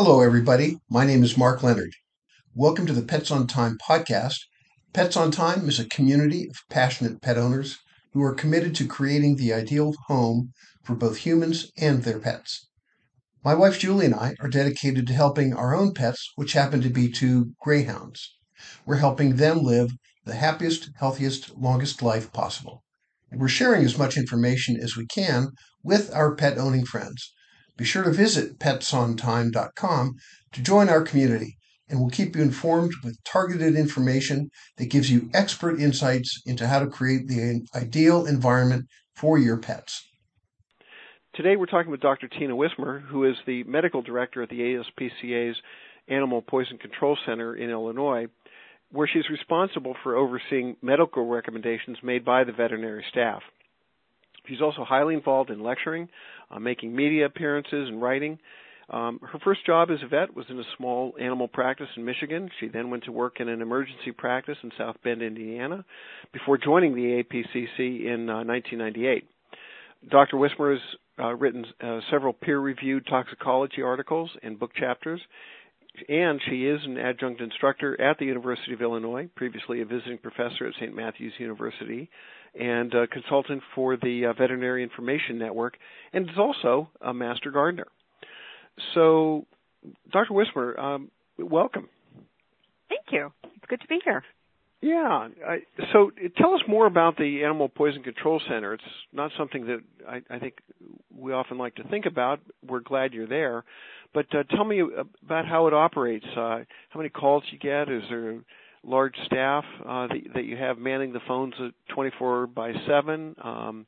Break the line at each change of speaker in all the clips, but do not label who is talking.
Hello, everybody. My name is Mark Leonard. Welcome to the Pets on Time podcast. Pets on Time is a community of passionate pet owners who are committed to creating the ideal home for both humans and their pets. My wife Julie and I are dedicated to helping our own pets, which happen to be two greyhounds. We're helping them live the happiest, healthiest, longest life possible. And we're sharing as much information as we can with our pet owning friends. Be sure to visit petsontime.com to join our community, and we'll keep you informed with targeted information that gives you expert insights into how to create the ideal environment for your pets.
Today we're talking with Dr. Tina Wismer, who is the medical director at the ASPCA's Animal Poison Control Center in Illinois, where she's responsible for overseeing medical recommendations made by the veterinary staff. She's also highly involved in lecturing, uh, making media appearances, and writing. Um, her first job as a vet was in a small animal practice in Michigan. She then went to work in an emergency practice in South Bend, Indiana, before joining the APCC in uh, 1998. Dr. Wismer has uh, written uh, several peer-reviewed toxicology articles and book chapters, and she is an adjunct instructor at the University of Illinois, previously a visiting professor at St. Matthew's University, and a consultant for the uh, Veterinary Information Network, and is also a master gardener. So, Dr. Wismer, um, welcome.
Thank you. It's good to be here.
Yeah. I, so, tell us more about the Animal Poison Control Center. It's not something that I, I think we often like to think about. We're glad you're there, but uh, tell me about how it operates. Uh, how many calls you get? Is there large staff uh, that, that, you have manning the phones 24 by 7? Um,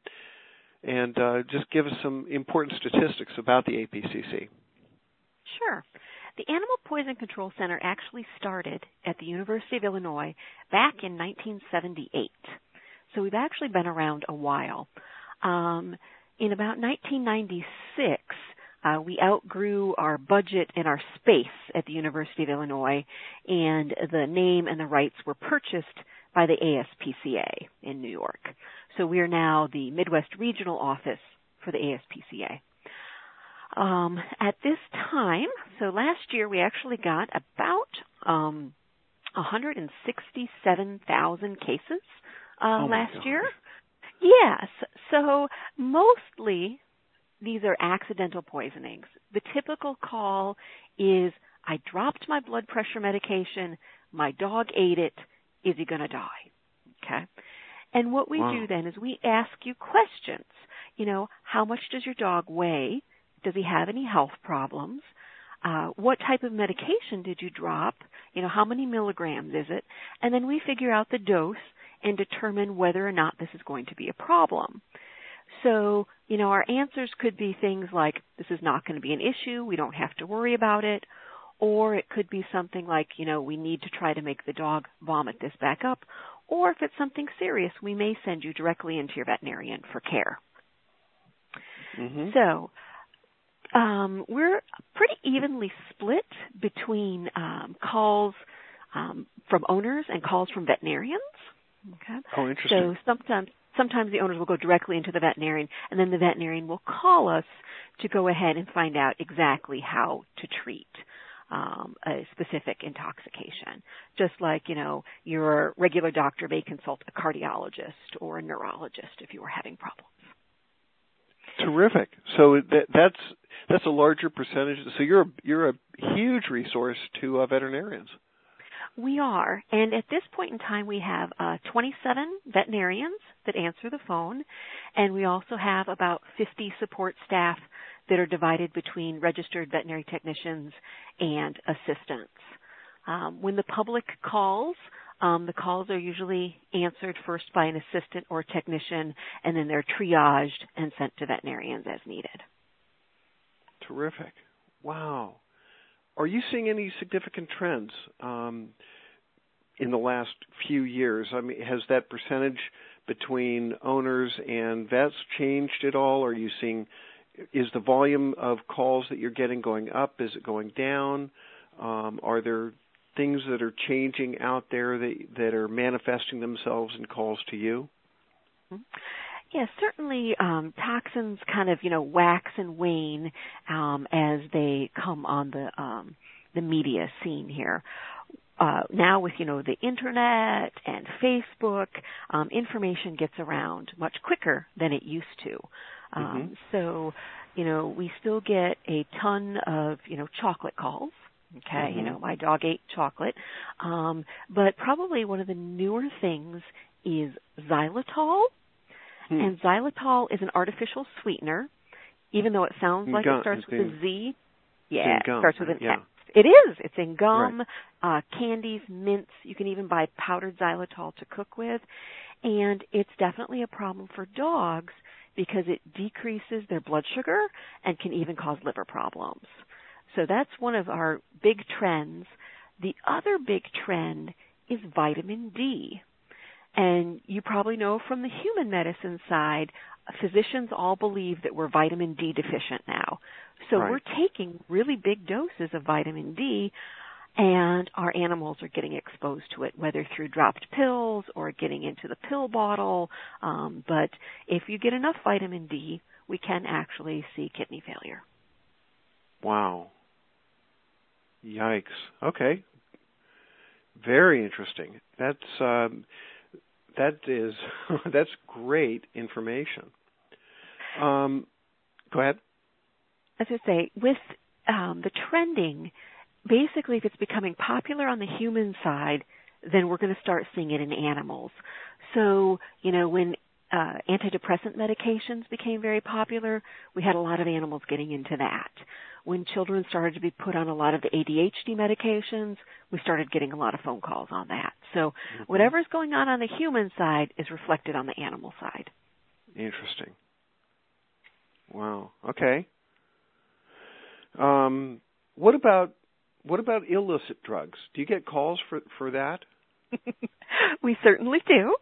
and uh, just give us some important statistics about the APCC.
Sure. The Animal Poison Control Center actually started at the University of Illinois back in 1978. So we've actually been around a while. Um, in about 1996, uh, we outgrew our budget and our space at the University of Illinois, and the name and the rights were purchased by the ASPCA in New York. So we are now the Midwest Regional Office for the ASPCA. Um, at this time, so last year we actually got about um, 167,000 cases uh,
oh
last
God.
year. Yes. So mostly these are accidental poisonings. The typical call is I dropped my blood pressure medication, my dog ate it, is he going to die? Okay. And what we
wow.
do then is we ask you questions. You know, how much does your dog weigh? Does he have any health problems? Uh, what type of medication did you drop? You know, how many milligrams is it? And then we figure out the dose and determine whether or not this is going to be a problem. So, you know, our answers could be things like, this is not going to be an issue, we don't have to worry about it, or it could be something like, you know, we need to try to make the dog vomit this back up, or if it's something serious, we may send you directly into your veterinarian for care.
Mm-hmm.
So, um, we're pretty evenly split between um, calls um, from owners and calls from veterinarians. Okay.
Oh, interesting.
So sometimes sometimes the owners will go directly into the veterinarian and then the veterinarian will call us to go ahead and find out exactly how to treat um, a specific intoxication. Just like, you know, your regular doctor may consult a cardiologist or a neurologist if you are having problems.
Terrific. So that, that's that's a larger percentage. So you're a, you're a huge resource to uh, veterinarians.
We are, and at this point in time, we have uh, 27 veterinarians that answer the phone, and we also have about 50 support staff that are divided between registered veterinary technicians and assistants. Um, when the public calls, um, the calls are usually answered first by an assistant or technician, and then they're triaged and sent to veterinarians as needed.
Terrific. Wow. Are you seeing any significant trends um, in the last few years? I mean, has that percentage between owners and vets changed at all? Are you seeing is the volume of calls that you're getting going up? Is it going down? Um, are there things that are changing out there that that are manifesting themselves in calls to you?
Yeah, certainly um, toxins kind of you know wax and wane um, as they come on the um, the media scene here. Uh, now with you know the internet and Facebook, um, information gets around much quicker than it used to. Um, mm-hmm. So, you know, we still get a ton of you know chocolate calls. Okay, mm-hmm. you know, my dog ate chocolate. Um, but probably one of the newer things is xylitol. Hmm. And xylitol is an artificial sweetener, even though it sounds like gum, it starts with a Z. Yeah, it starts with an
yeah.
X. It is. It's in gum,
right.
uh, candies, mints. You can even buy powdered xylitol to cook with. And it's definitely a problem for dogs because it decreases their blood sugar and can even cause liver problems. So that's one of our big trends. The other big trend is vitamin D. And you probably know from the human medicine side, physicians all believe that we're vitamin D deficient now. So
right.
we're taking really big doses of vitamin D and our animals are getting exposed to it, whether through dropped pills or getting into the pill bottle. Um, but if you get enough vitamin D, we can actually see kidney failure.
Wow. Yikes. Okay. Very interesting. That's um, that is that's great information. Um, go ahead.
As I say, with um, the trending, basically, if it's becoming popular on the human side, then we're going to start seeing it in animals. So, you know, when uh, antidepressant medications became very popular, we had a lot of animals getting into that. When children started to be put on a lot of the ADHD medications, we started getting a lot of phone calls on that. So mm-hmm. whatever's going on on the human side is reflected on the animal side.
Interesting. Wow. Okay. Um, what about what about illicit drugs? Do you get calls for for that?
we certainly do.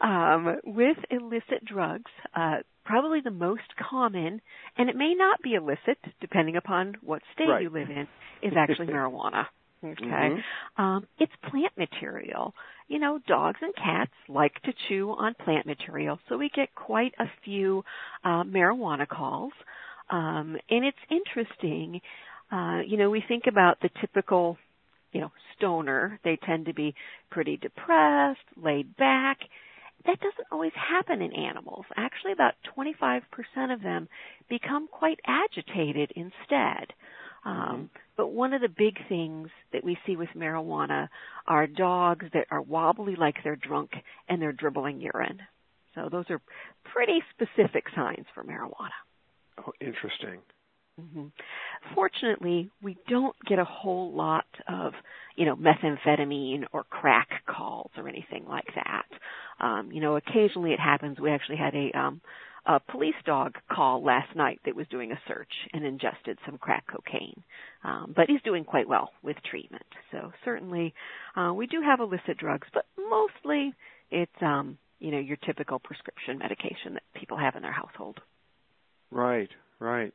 Um, with illicit drugs, uh, probably the most common, and it may not be illicit depending upon what state
right.
you live in, is actually marijuana. Okay,
mm-hmm.
um, it's plant material. You know, dogs and cats like to chew on plant material, so we get quite a few uh, marijuana calls. Um, and it's interesting. Uh, you know, we think about the typical you know, stoner. They tend to be pretty depressed, laid back. That doesn't always happen in animals. Actually, about 25% of them become quite agitated instead. Um,
mm-hmm.
but one of the big things that we see with marijuana are dogs that are wobbly like they're drunk and they're dribbling urine. So those are pretty specific signs for marijuana.
Oh, interesting.
Mm-hmm. Fortunately, we don't get a whole lot of, you know, methamphetamine or crack calls or anything like that. Um, you know, occasionally it happens. We actually had a um, a police dog call last night that was doing a search and ingested some crack cocaine. Um, but he's doing quite well with treatment. So certainly, uh, we do have illicit drugs, but mostly it's um, you know your typical prescription medication that people have in their household.
Right, right.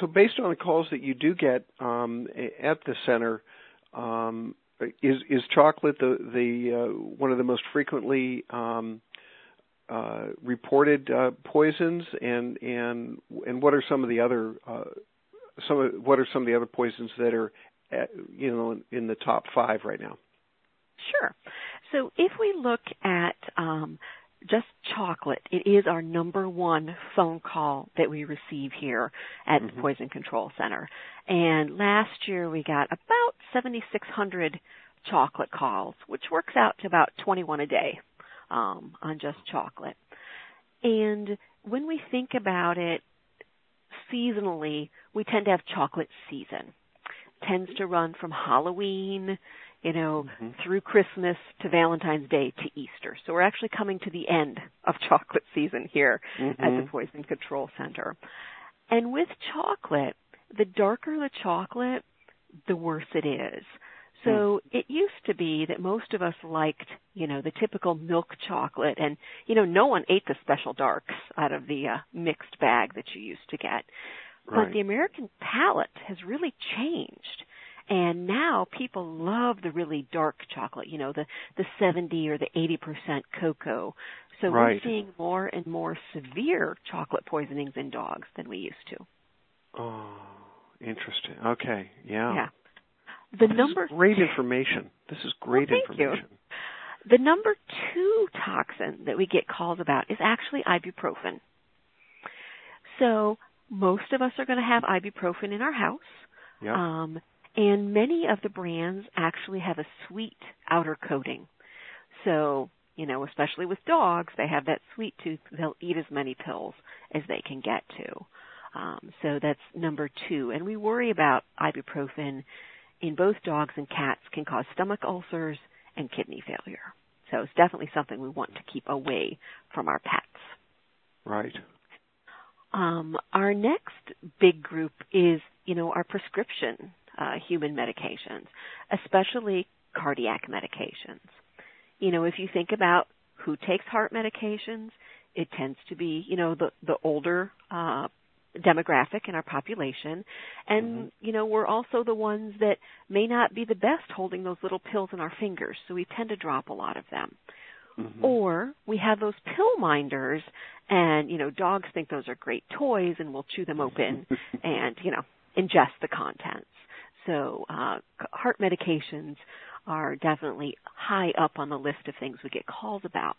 So, based on the calls that you do get um, at the center, um, is is chocolate the the uh, one of the most frequently um, uh, reported uh, poisons, and and and what are some of the other uh, some of, what are some of the other poisons that are at, you know in, in the top five right now?
Sure. So if we look at um, just chocolate. It is our number one phone call that we receive here at
mm-hmm.
the Poison Control Center. And last year we got about 7,600 chocolate calls, which works out to about 21 a day um, on just chocolate. And when we think about it seasonally, we tend to have chocolate season. It tends to run from Halloween you know,
mm-hmm.
through Christmas to Valentine's Day to Easter. So we're actually coming to the end of chocolate season here
mm-hmm.
at the Poison Control Center. And with chocolate, the darker the chocolate, the worse it is. So
mm.
it used to be that most of us liked, you know, the typical milk chocolate and, you know, no one ate the special darks out of the uh, mixed bag that you used to get.
Right.
But the American palate has really changed And now people love the really dark chocolate, you know, the the 70 or the 80% cocoa. So
right.
we're seeing more and more severe chocolate poisonings in dogs than we used to.
Oh, interesting. Okay, yeah.
Yeah. The
this
number
is great information. This is great
well,
information.
You. The number two toxin that we get calls about is actually ibuprofen. So most of us are going to have ibuprofen in our house.
Yep.
Um, and many of the brands actually have a sweet outer coating. So, you know, especially with dogs, they have that sweet tooth. They'll eat as many pills as they can get to. Um, so that's number two. And we worry about ibuprofen in both dogs and cats can cause stomach ulcers and kidney failure. So it's definitely something we want to keep away from our pets.
Right.
Um, our next big group is, you know, our prescription uh, human medications, especially cardiac medications. You know, if you think about who takes heart medications, it tends to be, you know, the the older uh, demographic in our population, and
mm-hmm.
you know, we're also the ones that may not be the best holding those little pills in our fingers, so we tend to drop a lot of them.
Mm-hmm.
Or we have those pill minders, and you know, dogs think those are great toys, and we'll chew them open and you know ingest the contents. So uh, heart medications are definitely high up on the list of things we get calls about.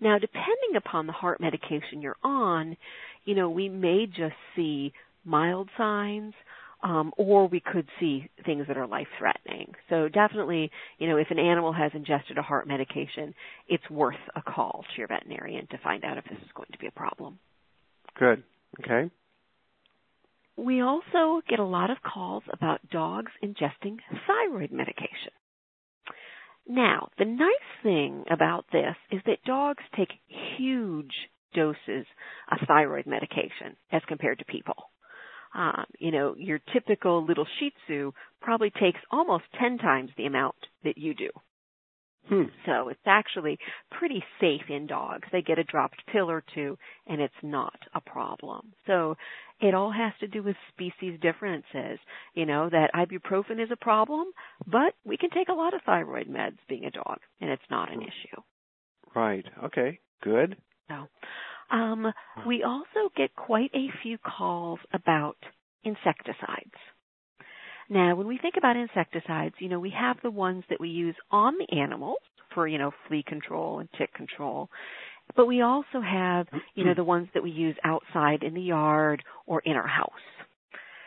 Now, depending upon the heart medication you're on, you know, we may just see mild signs, um, or we could see things that are life threatening. So definitely, you know, if an animal has ingested a heart medication, it's worth a call to your veterinarian to find out if this is going to be a problem.
Good. Okay.
We also get a lot of calls about dogs ingesting thyroid medication. Now, the nice thing about this is that dogs take huge doses of thyroid medication as compared to people. Um, you know, your typical little Shih Tzu probably takes almost 10 times the amount that you do.
Hmm.
So it's actually pretty safe in dogs. They get a dropped pill or two and it's not a problem. So it all has to do with species differences. You know, that ibuprofen is a problem, but we can take a lot of thyroid meds being a dog and it's not an issue.
Right. Okay. Good.
So, um, we also get quite a few calls about insecticides. Now, when we think about insecticides, you know, we have the ones that we use on the animals for, you know, flea control and tick control. But we also have, you know, the ones that we use outside in the yard or in our house.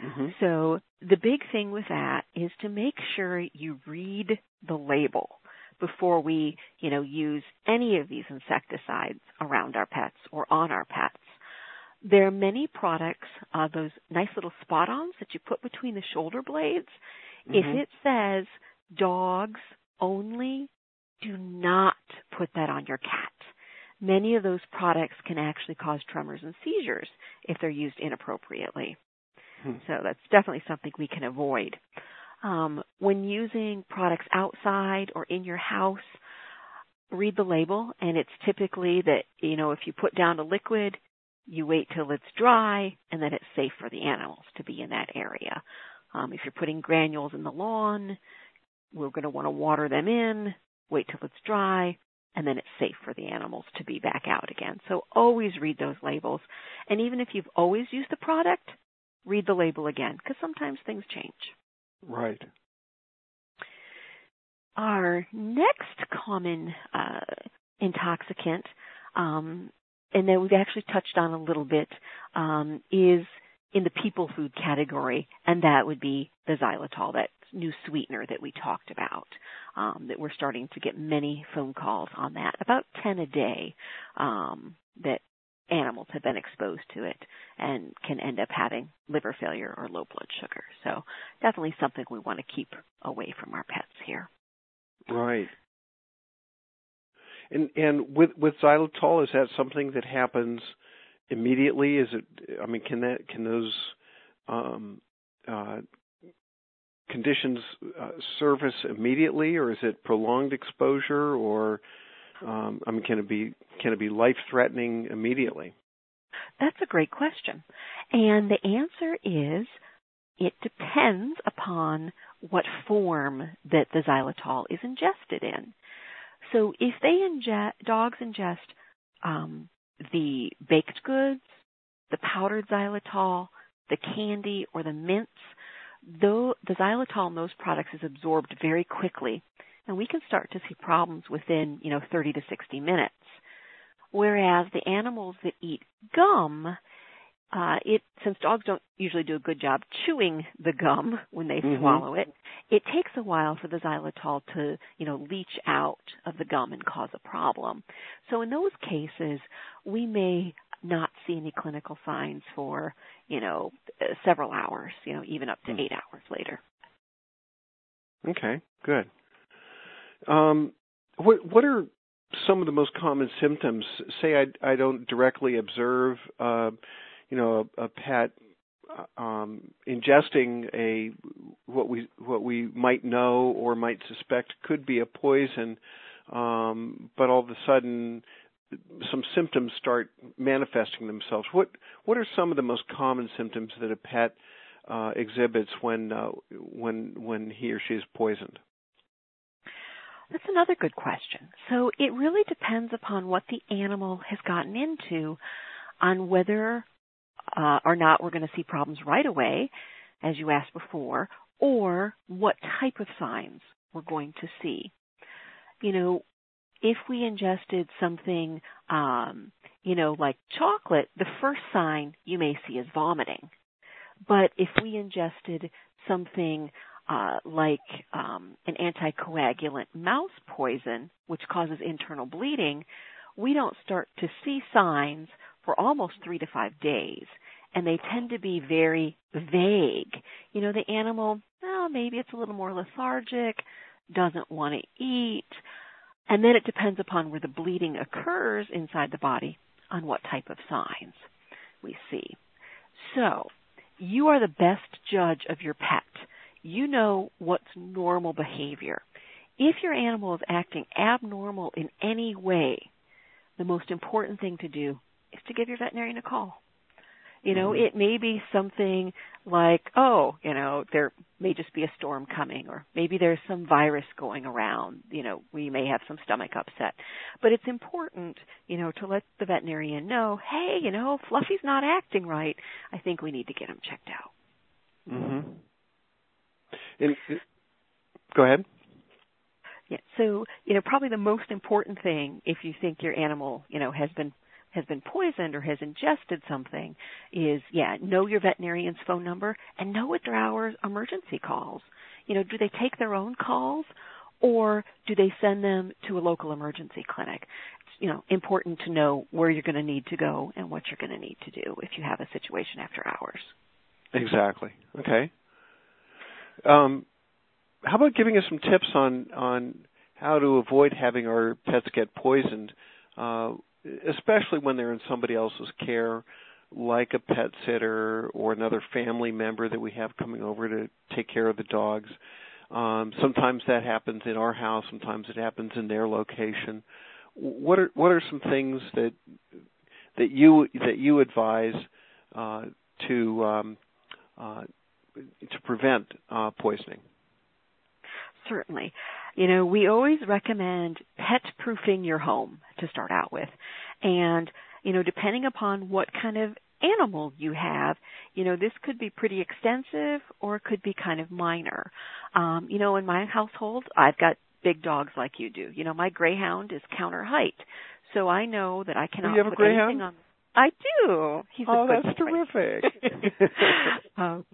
Mm-hmm.
So the big thing with that is to make sure you read the label before we, you know, use any of these insecticides around our pets or on our pets. There are many products, uh, those nice little spot-ons that you put between the shoulder blades.
Mm-hmm.
If it says dogs only, do not put that on your cat. Many of those products can actually cause tremors and seizures if they're used inappropriately.
Hmm.
So that's definitely something we can avoid. Um, when using products outside or in your house, read the label, and it's typically that you know if you put down a liquid, you wait till it's dry, and then it's safe for the animals to be in that area. Um, if you're putting granules in the lawn, we're going to want to water them in, wait till it's dry, and then it's safe for the animals to be back out again. So always read those labels. And even if you've always used the product, read the label again because sometimes things change.
Right.
Our next common uh, intoxicant, um, and that we've actually touched on a little bit, um, is in the people food category, and that would be the xylitol, that new sweetener that we talked about. Um, that we're starting to get many phone calls on that, about 10 a day, um, that animals have been exposed to it and can end up having liver failure or low blood sugar. So definitely something we want to keep away from our pets here.
Right. And and with with xylitol, is that something that happens immediately? Is it? I mean, can that can those um, uh, conditions uh, surface immediately, or is it prolonged exposure, or um, I mean, can it be can it be life threatening immediately?
That's a great question, and the answer is it depends upon what form that the xylitol is ingested in. So if they ingest, dogs ingest um, the baked goods, the powdered xylitol, the candy, or the mints, though the xylitol in those products is absorbed very quickly, and we can start to see problems within, you know, 30 to 60 minutes. Whereas the animals that eat gum, uh, it since dogs don't usually do a good job chewing the gum when they mm-hmm. swallow it, it takes a while for the xylitol to you know leach out of the gum and cause a problem. So in those cases, we may not see any clinical signs for you know several hours, you know even up to mm. eight hours later.
Okay, good. Um, what what are some of the most common symptoms? Say I I don't directly observe. Uh, you know a, a pet um, ingesting a what we what we might know or might suspect could be a poison, um, but all of a sudden some symptoms start manifesting themselves. What what are some of the most common symptoms that a pet uh, exhibits when uh, when when he or she is poisoned?
That's another good question. So it really depends upon what the animal has gotten into on whether uh, or not we're going to see problems right away, as you asked before, or what type of signs we're going to see. You know, if we ingested something, um, you know, like chocolate, the first sign you may see is vomiting. But if we ingested something uh, like um, an anticoagulant mouse poison, which causes internal bleeding, we don't start to see signs for almost three to five days. And they tend to be very vague. You know, the animal, well, maybe it's a little more lethargic, doesn't want to eat. And then it depends upon where the bleeding occurs inside the body on what type of signs we see. So, you are the best judge of your pet. You know what's normal behavior. If your animal is acting abnormal in any way, the most important thing to do is to give your veterinarian a call. You know, mm-hmm. it may be something like, oh, you know, there may just be a storm coming, or maybe there's some virus going around. You know, we may have some stomach upset. But it's important, you know, to let the veterinarian know, hey, you know, Fluffy's not acting right. I think we need to get him checked out.
Mhm. And, go ahead.
Yeah. So, you know, probably the most important thing if you think your animal, you know, has been has been poisoned or has ingested something is yeah, know your veterinarian's phone number and know what their hours emergency calls. You know, do they take their own calls or do they send them to a local emergency clinic? It's, you know, important to know where you're going to need to go and what you're going to need to do if you have a situation after hours.
Exactly. Okay. Um, how about giving us some tips on on how to avoid having our pets get poisoned? Uh, especially when they're in somebody else's care, like a pet sitter or another family member that we have coming over to take care of the dogs. Um, sometimes that happens in our house. Sometimes it happens in their location. What are what are some things that that you that you advise uh, to um, uh, to prevent uh, poisoning?
Certainly. You know, we always recommend pet proofing your home to start out with. And, you know, depending upon what kind of animal you have, you know, this could be pretty extensive or it could be kind of minor. Um, you know, in my household, I've got big dogs like you do. You know, my greyhound is counter height. So I know that I cannot
you have
put
a greyhound?
anything on I do. He's
oh,
a
that's terrific.
um,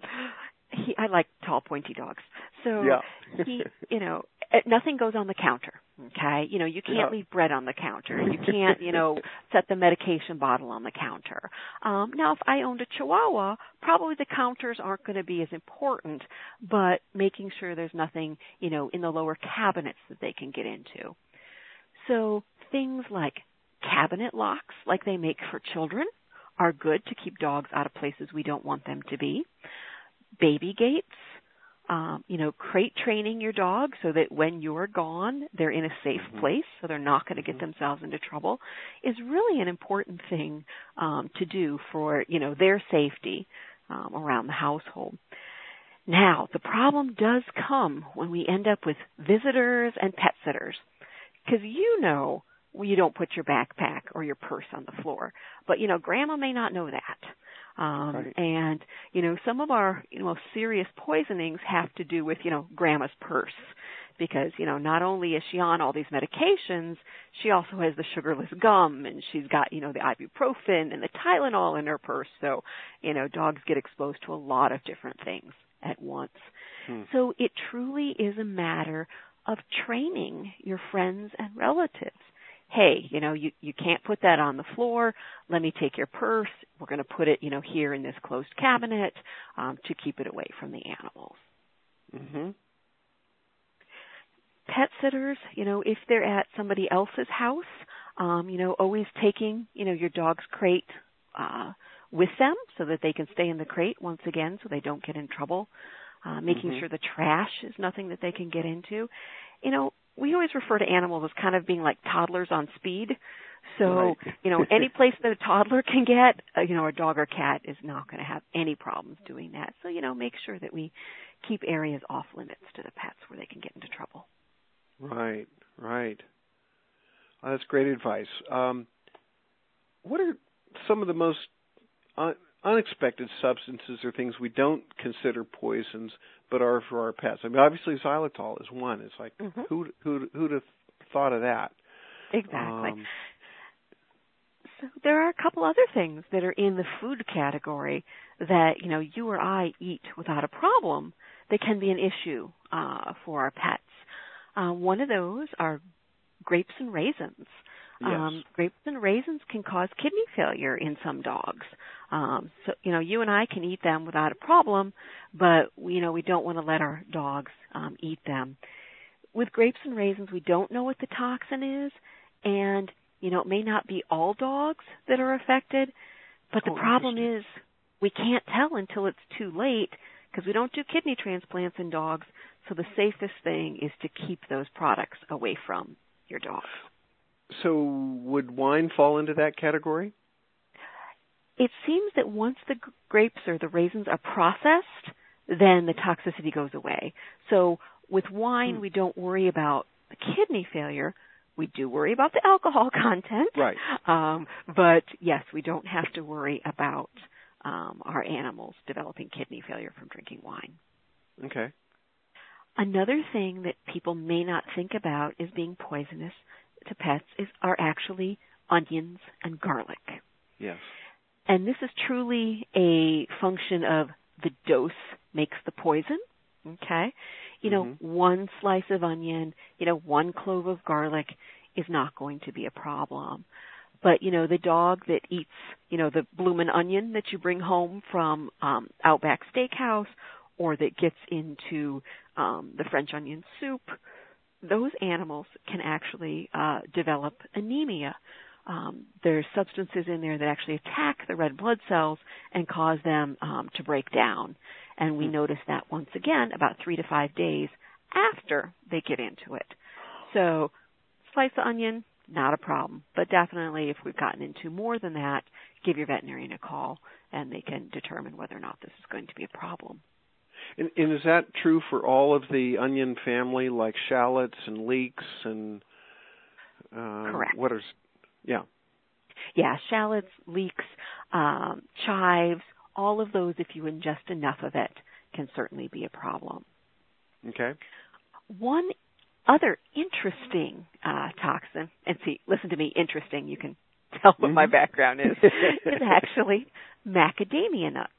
he I like tall pointy dogs. So
yeah.
he, you know, nothing goes on the counter. Okay, you know, you can't leave bread on the counter. You can't, you know, set the medication bottle on the counter. Um, now, if I owned a Chihuahua, probably the counters aren't going to be as important, but making sure there's nothing, you know, in the lower cabinets that they can get into. So things like cabinet locks, like they make for children, are good to keep dogs out of places we don't want them to be baby gates, um, you know, crate training your dog so that when you're gone, they're in a safe mm-hmm. place, so they're not going to get mm-hmm. themselves into trouble, is really an important thing um, to do for you know their safety um, around the household. Now, the problem does come when we end up with visitors and pet sitters. Because you know you don't put your backpack or your purse on the floor. But, you know, grandma may not know that. Um,
right.
And, you know, some of our you know, serious poisonings have to do with, you know, grandma's purse. Because, you know, not only is she on all these medications, she also has the sugarless gum and she's got, you know, the ibuprofen and the Tylenol in her purse. So, you know, dogs get exposed to a lot of different things at once.
Hmm.
So it truly is a matter of training your friends and relatives. Hey, you know, you, you can't put that on the floor. Let me take your purse. We're going to put it, you know, here in this closed cabinet um, to keep it away from the animals.
Mhm.
Pet sitters, you know, if they're at somebody else's house, um, you know, always taking, you know, your dog's crate uh, with them so that they can stay in the crate once again so they don't get in trouble. Uh, making
Mhm.
sure the trash is nothing that they can get into. You know, we always refer to animals as kind of being like toddlers on speed. So,
Right.
you know, any place that a toddler can get, uh, you know, a dog or cat is not going to have any problems doing that. So, you know, make sure that we keep areas off limits to the pets where they can get into trouble.
Right, right. Uh, that's great advice. Um, what are some of the most un- unexpected substances or things we don't consider poisons but are for our pets? I mean, obviously xylitol is one. It's like
Mhm.
who who who'd have thought of that?
Exactly.
Um,
So there are a couple other things that are in the food category that you know you or I eat without a problem that can be an issue uh, for our pets. Uh, one of those are grapes and raisins.
Yes.
Um, grapes and raisins can cause kidney failure in some dogs. Um, so you know you and I can eat them without a problem, but we, you know we don't want to let our dogs um, eat them. With grapes and raisins, we don't know what the toxin is, and you know, it may not be all dogs that are affected, but the
Oh,
problem is we can't tell until it's too late because we don't do kidney transplants in dogs. So the safest thing is to keep those products away from your dog.
So would wine fall into that category?
It seems that once the grapes or the raisins are processed, then the toxicity goes away. So with wine,
Hmm.
we don't worry about the kidney failure. We do worry about the alcohol content.
Right.
Um, but yes, we don't have to worry about um, our animals developing kidney failure from drinking wine.
Okay.
Another thing that people may not think about is being poisonous to pets is are actually onions and garlic.
Yes.
And this is truly a function of the dose makes the poison. Okay? You know,
Mhm.
one slice of onion, you know, one clove of garlic is not going to be a problem. But, you know, the dog that eats, you know, the bloomin' onion that you bring home from um Outback Steakhouse or that gets into um the French onion soup, those animals can actually uh develop anemia um, there's substances in there that actually attack the red blood cells and cause them um, to break down. And we
Hmm.
notice that once again about three to five days after they get into it. So, slice the onion, not a problem. But definitely, if we've gotten into more than that, give your veterinarian a call and they can determine whether or not this is going to be a problem.
And, and is that true for all of the onion family, like shallots and leeks and uh,
Correct.
What are? Yeah.
Yeah, shallots, leeks, um, chives, all of those, if you ingest enough of it, can certainly be a problem.
Okay.
One other interesting uh, toxin, and see, listen to me, interesting, you can tell what my
Mhm.
background is, is actually macadamia nuts.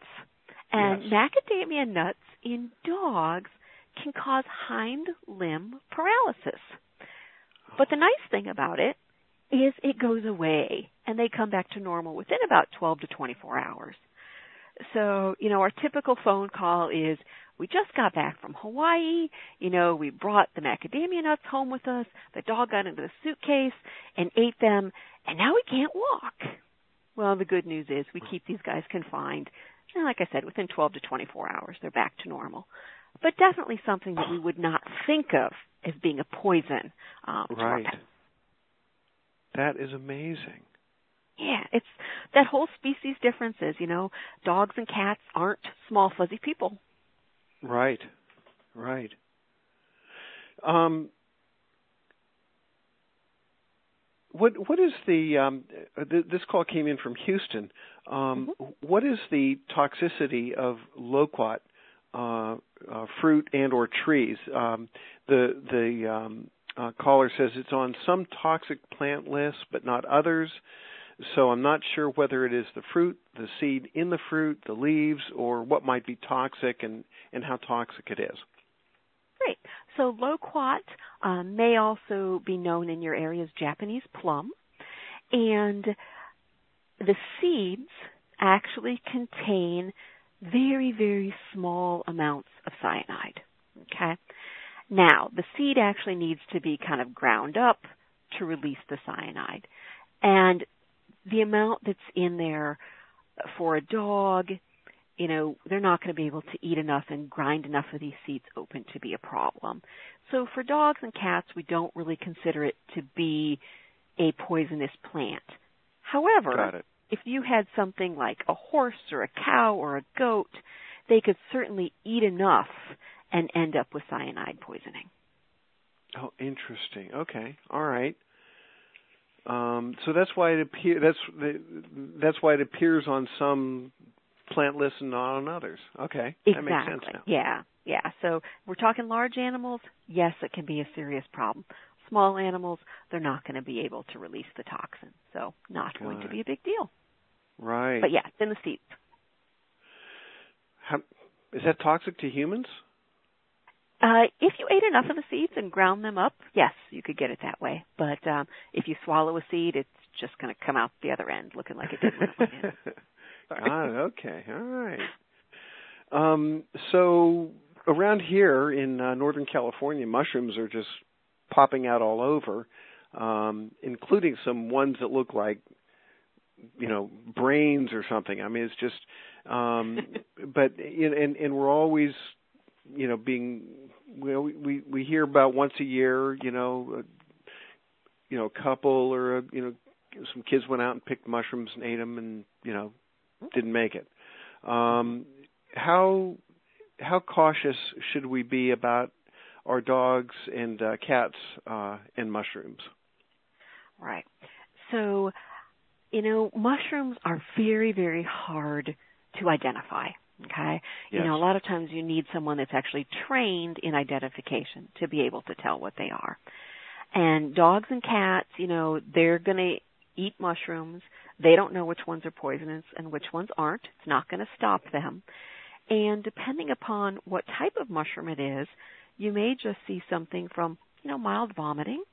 And
Yes.
macadamia nuts in dogs can cause hind limb paralysis. But the nice thing about it is it goes away and they come back to normal within about 12 to 24 hours. So, you know, our typical phone call is we just got back from Hawaii, you know, we brought the macadamia nuts home with us, the dog got into the suitcase and ate them, and now we can't walk. Well, the good news is we keep these guys confined. And like I said, within 12 to 24 hours, they're back to normal. But definitely something that we would not think of as being a poison um,
Right. That is amazing.
Yeah, it's that whole species differences, you know. Dogs and cats aren't small fuzzy people.
Right, right. Um, what what is the um, th- this call came in from Houston? Um, mm-hmm. what is the toxicity of loquat uh, uh, fruit and or trees? Um, the the um, uh, caller says it's on some toxic plant lists, but not others. So I'm not sure whether it is the fruit, the seed in the fruit, the leaves, or what might be toxic and, and how toxic it is.
Great. So loquat um, may also be known in your area as Japanese plum. And the seeds actually contain very, very small amounts of cyanide. Okay? Now, the seed actually needs to be kind of ground up to release the cyanide. And the amount that's in there for a dog, you know, they're not going to be able to eat enough and grind enough of these seeds open to be a problem. So for dogs and cats, we don't really consider it to be a poisonous plant. However, if you had something like a horse or a cow or a goat, they could certainly eat enough and end up with cyanide poisoning.
Oh, interesting. Okay, all right. Um, so that's why it appear that's that's why it appears on some plant lists and not on others. Okay,
exactly.
that makes sense now.
Yeah, yeah. So we're talking large animals. Yes, it can be a serious problem. Small animals, they're not going to be able to release the toxin, so not going to be a big deal.
Right.
But yeah, it's in the seeds.
How, is that toxic to humans?
Uh, if you ate enough of the seeds and ground them up, yes, you could get it that way. But um, if you swallow a seed, it's just going to come out the other end looking like it did when it went in.
okay, all right. Um, so around here in uh, Northern California, mushrooms are just popping out all over, um, including some ones that look like, you know, brains or something. I mean, it's just, um, but and and we're always you know being you know we we hear about once a year you know a, you know a couple or a, you know some kids went out and picked mushrooms and ate them and you know didn't make it um how how cautious should we be about our dogs and uh, cats uh and mushrooms
right so you know mushrooms are very very hard to identify Okay.
Yes.
You know, a lot of times you need someone that's actually trained in identification to be able to tell what they are. And dogs and cats, you know, they're going to eat mushrooms. They don't know which ones are poisonous and which ones aren't. It's not going to stop them. And depending upon what type of mushroom it is, you may just see something from, you know, mild vomiting,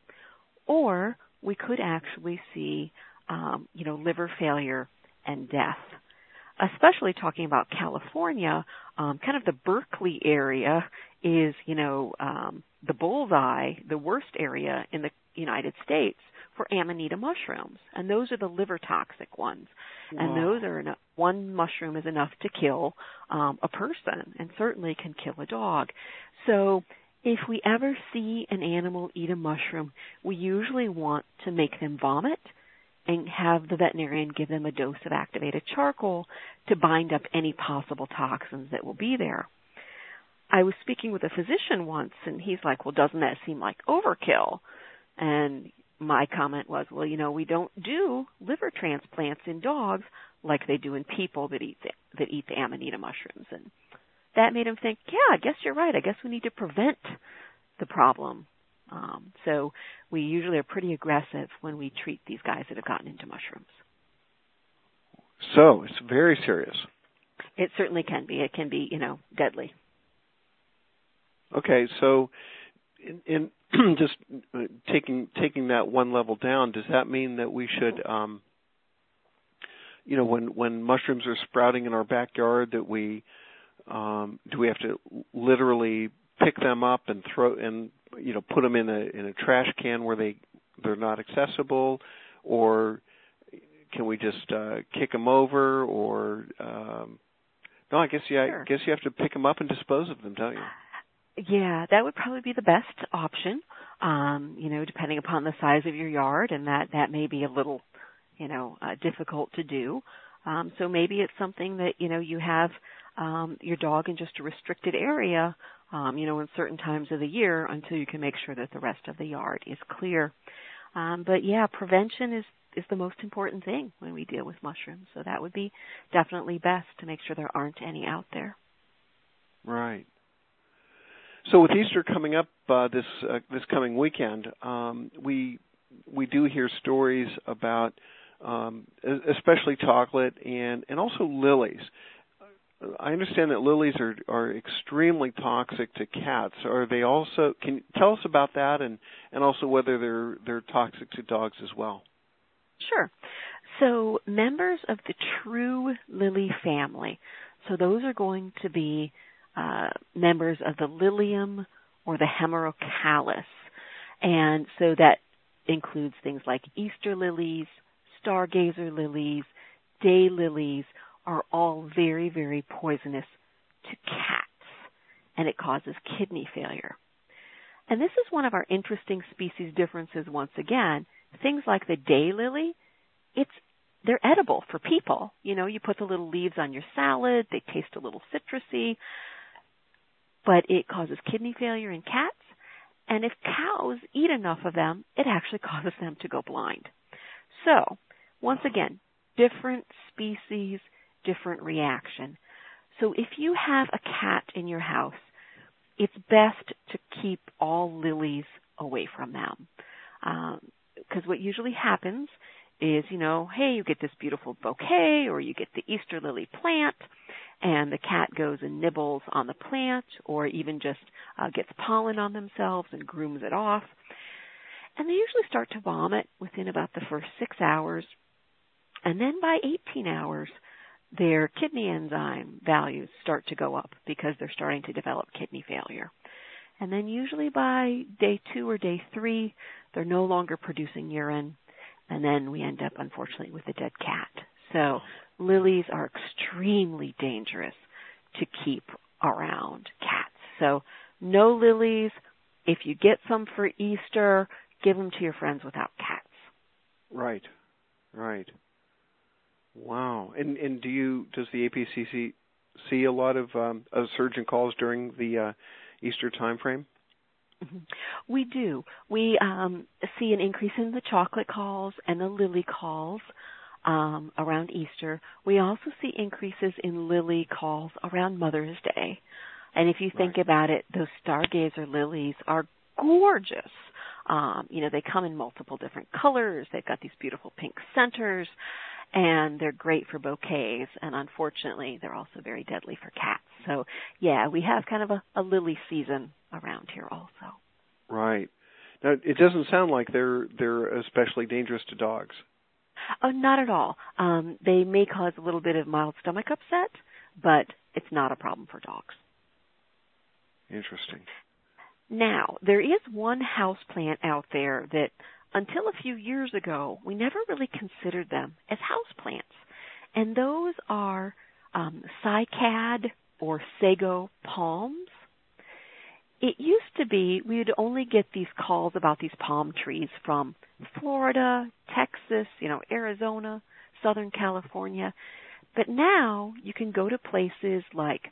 or we could actually see, um, you know, liver failure and death especially talking about California, um, kind of the Berkeley area is, you know, um, the bullseye, the worst area in the United States for amanita mushrooms, and those are the liver toxic ones.
Wow.
And those are enough, one mushroom is enough to kill um, a person, and certainly can kill a dog. So if we ever see an animal eat a mushroom, we usually want to make them vomit and have the veterinarian give them a dose of activated charcoal to bind up any possible toxins that will be there. I was speaking with a physician once and he's like, well, doesn't that seem like overkill? And my comment was, well, you know, we don't do liver transplants in dogs like they do in people that eat the, that eat the amanita mushrooms. And that made him think, yeah, I guess you're right. I guess we need to prevent the problem um, so we usually are pretty aggressive when we treat these guys that have gotten into mushrooms.
So it's very serious.
It certainly can be. It can be, you know, deadly.
Okay, so in, in just uh, taking taking that one level down, does that mean that we should, um, you know, when when mushrooms are sprouting in our backyard, that we um, do we have to literally pick them up and throw and you know put them in a in a trash can where they they're not accessible or can we just uh kick them over or um no i guess you
sure.
i guess you have to pick them up and dispose of them don't you
yeah that would probably be the best option um you know depending upon the size of your yard and that that may be a little you know uh, difficult to do um so maybe it's something that you know you have um, your dog in just a restricted area, um, you know, in certain times of the year until you can make sure that the rest of the yard is clear. Um, but yeah, prevention is is the most important thing when we deal with mushrooms. So that would be definitely best to make sure there aren't any out there.
Right. So with Easter coming up uh, this uh, this coming weekend, um, we we do hear stories about um, especially chocolate and and also lilies. I understand that lilies are are extremely toxic to cats. Are they also? Can you tell us about that and and also whether they're they're toxic to dogs as well?
Sure. So members of the true lily family. So those are going to be uh, members of the lilium or the hemerocallis, and so that includes things like Easter lilies, stargazer lilies, day lilies are all very, very poisonous to cats, and it causes kidney failure. And this is one of our interesting species differences once again. Things like the day lily, it's they're edible for people. You know, you put the little leaves on your salad, they taste a little citrusy, but it causes kidney failure in cats. And if cows eat enough of them, it actually causes them to go blind. So, once again, different species, different reaction. So if you have a cat in your house, it's best to keep all lilies away from them. Because um, what usually happens is, you know, hey, you get this beautiful bouquet or you get the Easter lily plant and the cat goes and nibbles on the plant or even just uh, gets pollen on themselves and grooms it off. And they usually start to vomit within about the first six hours. And then by 18 hours, their kidney enzyme values start to go up because they're starting to develop kidney failure. And then usually by day two or day three, they're no longer producing urine. And then we end up, unfortunately, with a dead cat. So lilies are extremely dangerous to keep around cats. So no lilies. If you get some for Easter, give them to your friends without cats.
Right, right. Wow. And and do you does the APCC see a lot of um, of surgeon calls during the uh, Easter time frame?
Mm-hmm. We do. We um, see an increase in the chocolate calls and the lily calls um, around Easter. We also see increases in lily calls around Mother's Day. And if you think
right.
about it, those stargazer lilies are gorgeous. Um, you know, they come in multiple different colors. They've got these beautiful pink centers and they're great for bouquets and unfortunately they're also very deadly for cats so yeah we have kind of a, a lily season around here also
right now it doesn't sound like they're they're especially dangerous to dogs
oh not at all um they may cause a little bit of mild stomach upset but it's not a problem for dogs
interesting
now there is one house plant out there that until a few years ago, we never really considered them as houseplants. And those are um, cycad or sago palms. It used to be we would only get these calls about these palm trees from Florida, Texas, you know, Arizona, Southern California. But now you can go to places like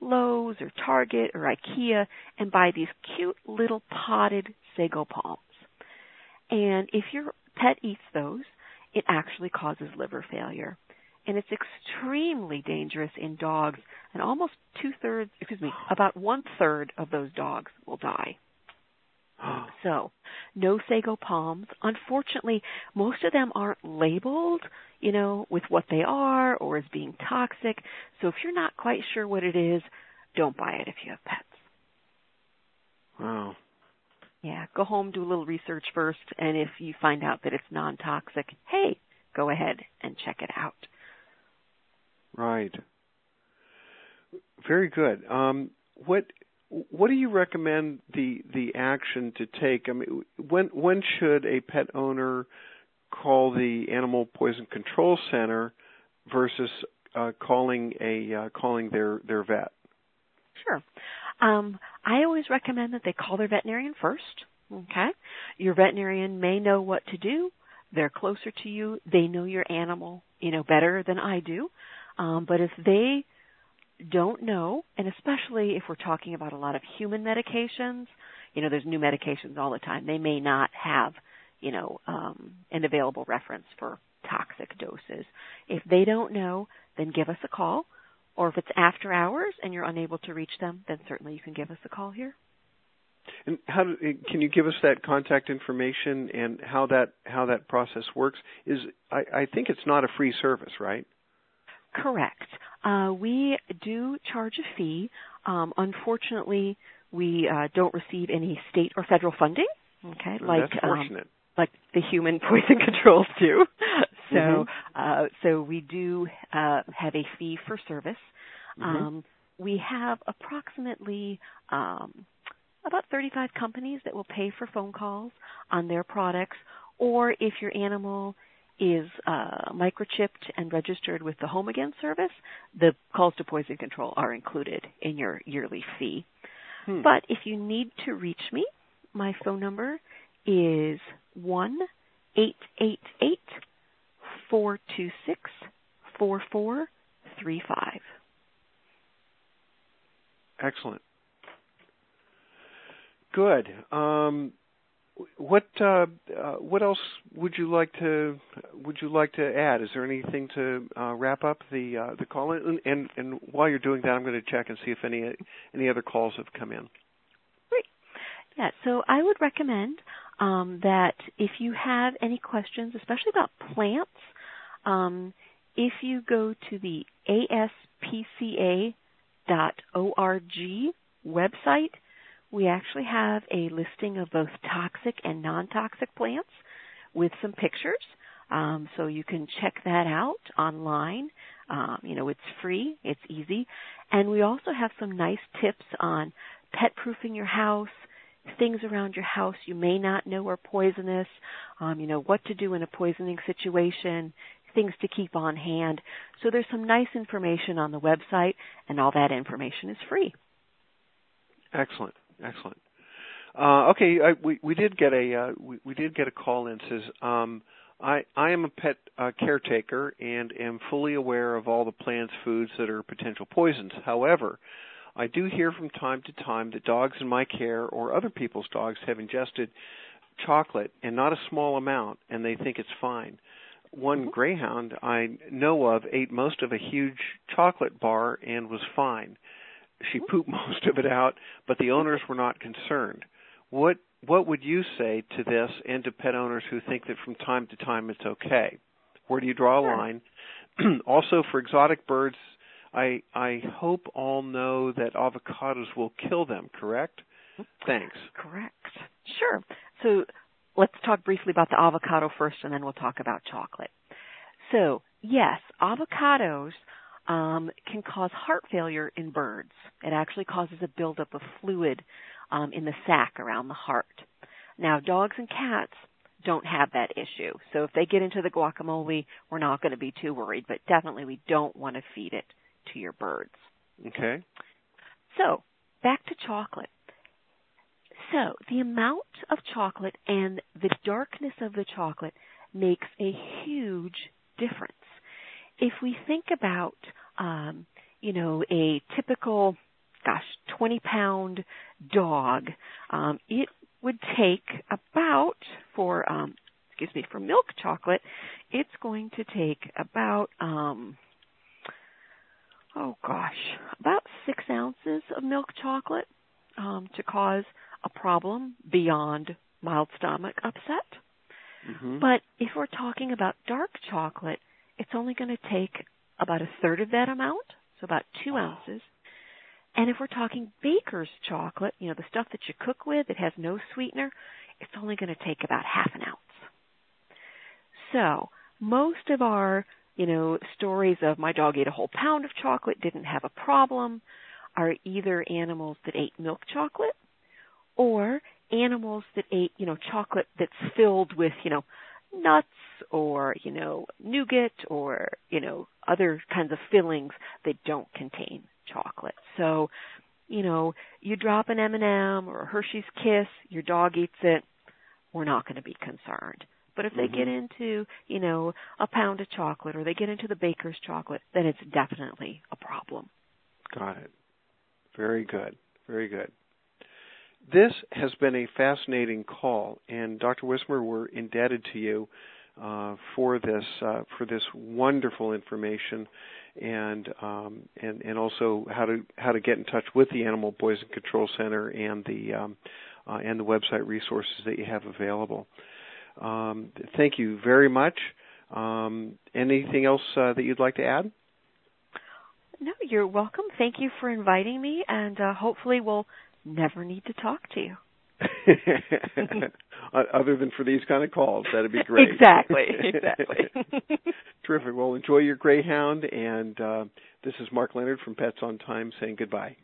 Lowe's or Target or IKEA and buy these cute little potted sago palms. And if your pet eats those, it actually causes liver failure. And it's extremely dangerous in dogs, and almost two thirds, excuse me, about one third of those dogs will die. so, no sago palms. Unfortunately, most of them aren't labeled, you know, with what they are or as being toxic. So if you're not quite sure what it is, don't buy it if you have pets.
Wow.
Yeah, go home, do a little research first, and if you find out that it's non toxic, hey, go ahead and check it out.
Right. Very good. Um, what what do you recommend the the action to take? I mean, when when should a pet owner call the Animal Poison Control Center versus uh, calling a uh, calling their their vet?
Sure. Um, I always recommend that they call their veterinarian first. Okay. Your veterinarian may know what to do. They're closer to you. They know your animal, you know, better than I do. Um, but if they don't know, and especially if we're talking about a lot of human medications, you know, there's new medications all the time. They may not have, you know, um, an available reference for toxic doses. If they don't know, then give us a call. Or if it's after hours and you're unable to reach them, then certainly you can give us a call here.
And how do, can you give us that contact information and how that how that process works? Is I, I think it's not a free service, right?
Correct. Uh, we do charge a fee. Um, unfortunately, we uh, don't receive any state or federal funding. Okay,
like. Um,
like the human poison controls do. so,
mm-hmm.
uh, so we do uh, have a fee for service.
Mm-hmm.
Um, we have approximately um, about 35 companies that will pay for phone calls on their products, or if your animal is uh, microchipped and registered with the Home Again service, the calls to poison control are included in your yearly fee.
Hmm.
But if you need to reach me, my phone number is one eight eight eight four two six four four three five.
Excellent. Good. Um, what uh, uh, what else would you like to would you like to add? Is there anything to uh, wrap up the uh, the call? And, and and while you're doing that, I'm going to check and see if any any other calls have come in.
Great. Yeah. So I would recommend um, that if you have any questions, especially about plants, um, if you go to the aspca.org website we actually have a listing of both toxic and non-toxic plants with some pictures. Um, so you can check that out online. Um, you know, it's free, it's easy. And we also have some nice tips on pet proofing your house, things around your house you may not know are poisonous, um, you know, what to do in a poisoning situation, things to keep on hand. So there's some nice information on the website, and all that information is free.
Excellent. Excellent. Uh, okay, I, we we did get a uh, we, we did get a call in. Says um, I I am a pet uh, caretaker and am fully aware of all the plants foods that are potential poisons. However, I do hear from time to time that dogs in my care or other people's dogs have ingested chocolate and not a small amount, and they think it's fine. One
mm-hmm.
greyhound I know of ate most of a huge chocolate bar and was fine she pooped most of it out, but the owners were not concerned. What what would you say to this and to pet owners who think that from time to time it's okay? Where do you draw a line? also, for exotic birds, I I hope all know that avocados will kill them. Correct? Thanks.
Correct. Sure. So let's talk briefly about the avocado first, and then we'll talk about chocolate. So yes, avocados um, can cause heart failure in birds. It actually causes a buildup of fluid um, in the sac around the heart. Now, dogs and cats don't have that issue. So if they get into the guacamole, we're not going to be too worried, but definitely we don't want to feed it to your birds.
Okay.
So, back to chocolate. So, the amount of chocolate and the darkness of the chocolate makes a huge difference if we think about, um, you know, a typical, gosh, 20 pound dog, um, it would take about for, um, excuse me, for milk chocolate, it's going to take about, um, oh gosh, about six ounces of milk chocolate um, to cause a problem beyond mild stomach upset.
Mm-hmm.
But if we're talking about dark chocolate, it's only going to take about a third of that amount, so about two ounces. And if we're talking baker's chocolate, you know, the stuff that you cook with, it has no sweetener, it's only going to take about half an ounce. So, most of our, you know, stories of my dog ate a whole pound of chocolate, didn't have a problem, are either animals that ate milk chocolate or animals that ate, you know, chocolate that's filled with, you know, nuts or, you know, nougat or, you know, other kinds of fillings that don't contain chocolate. So, you know, you drop an M&M or a Hershey's Kiss, your dog eats it, we're not going to be concerned. But if they
mm-hmm.
get into, you know, a pound of chocolate or they get into the baker's chocolate, then it's definitely a problem.
Got it. Very good. Very good. This has been a fascinating call, and Dr. Wismer, we're indebted to you uh, for this uh, for this wonderful information, and um, and and also how to how to get in touch with the Animal Poison Control Center and the um, uh, and the website resources that you have available. Um, thank you very much. Um, anything else uh, that you'd like to add?
No, you're welcome. Thank you for inviting me, and uh, hopefully we'll never need to talk to you.
Other than for these kind of calls, that'd be great.
Exactly, exactly.
Terrific. Well, enjoy your greyhound, and uh, this is Mark Leonard from Pets on Time saying goodbye.